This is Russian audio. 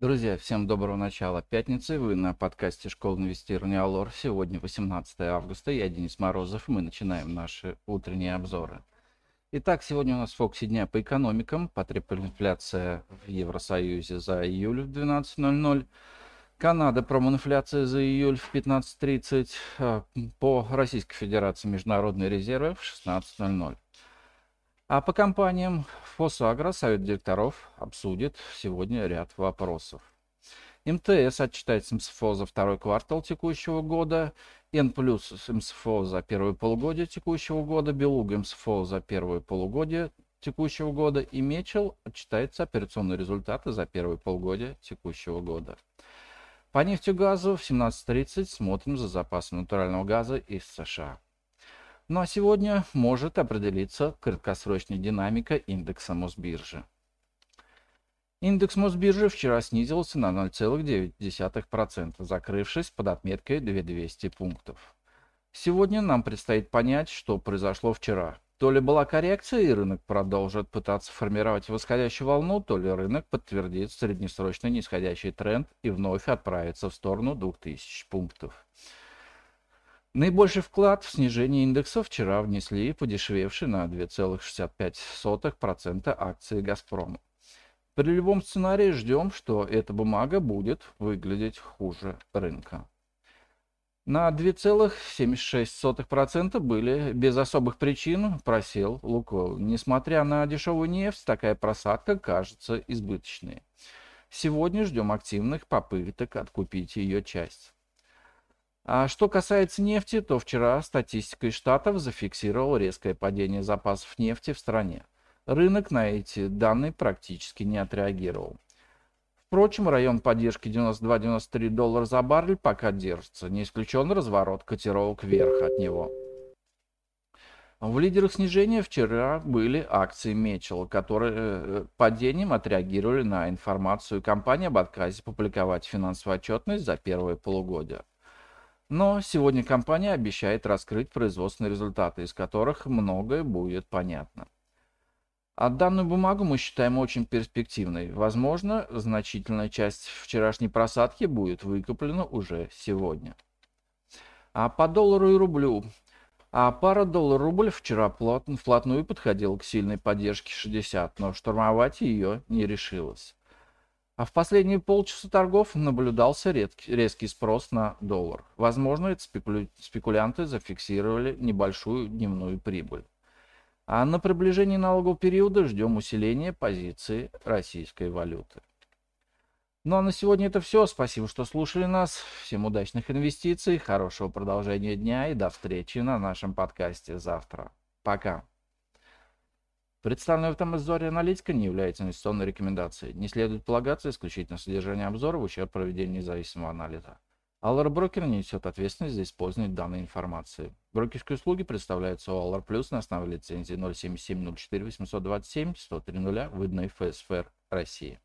Друзья, всем доброго начала пятницы. Вы на подкасте «Школа инвестирования Алор». Сегодня 18 августа. Я Денис Морозов. Мы начинаем наши утренние обзоры. Итак, сегодня у нас в фокусе дня по экономикам. Потребная инфляция в Евросоюзе за июль в 12.00. Канада промоинфляция за июль в 15.30. А, по Российской Федерации международные резервы в 16.00. А по компаниям Фосагро Совет директоров обсудит сегодня ряд вопросов. МТС отчитает МСФО за второй квартал текущего года, Н плюс МСФО за первое полугодие текущего года, Белуг МСФО за первое полугодие текущего года и Мечел отчитается операционные результаты за первое полугодие текущего года. По нефтегазу в 17.30 смотрим за запасом натурального газа из США. Ну а сегодня может определиться краткосрочная динамика индекса Мосбиржи. Индекс Мосбиржи вчера снизился на 0,9%, закрывшись под отметкой 2200 пунктов. Сегодня нам предстоит понять, что произошло вчера. То ли была коррекция, и рынок продолжит пытаться формировать восходящую волну, то ли рынок подтвердит среднесрочный нисходящий тренд и вновь отправится в сторону 2000 пунктов. Наибольший вклад в снижение индекса вчера внесли подешевевшие на 2,65% акции «Газпрома». При любом сценарии ждем, что эта бумага будет выглядеть хуже рынка. На 2,76% были без особых причин просел Лукойл. Несмотря на дешевую нефть, такая просадка кажется избыточной. Сегодня ждем активных попыток откупить ее часть. А что касается нефти, то вчера статистика из Штатов зафиксировала резкое падение запасов нефти в стране. Рынок на эти данные практически не отреагировал. Впрочем, район поддержки 92-93 доллара за баррель пока держится. Не исключен разворот котировок вверх от него. В лидерах снижения вчера были акции Мечел, которые э, падением отреагировали на информацию компании об отказе публиковать финансовую отчетность за первое полугодие. Но сегодня компания обещает раскрыть производственные результаты, из которых многое будет понятно. А данную бумагу мы считаем очень перспективной. Возможно, значительная часть вчерашней просадки будет выкуплена уже сегодня. А по доллару и рублю. А пара доллар-рубль вчера вплотную подходила к сильной поддержке 60, но штурмовать ее не решилась. А в последние полчаса торгов наблюдался редкий, резкий спрос на доллар. Возможно, это спекулю... спекулянты зафиксировали небольшую дневную прибыль. А на приближении налогового периода ждем усиления позиции российской валюты. Ну а на сегодня это все. Спасибо, что слушали нас. Всем удачных инвестиций, хорошего продолжения дня и до встречи на нашем подкасте завтра. Пока. Представленная в этом обзоре аналитика не является инвестиционной рекомендацией. Не следует полагаться исключительно содержание обзора в ущерб проведению независимого анализа. Allr Broker несет ответственность за использование данной информации. Брокерские услуги представляются у Allr Plus на основе лицензии 07704 827 103 выданной ФСФР России.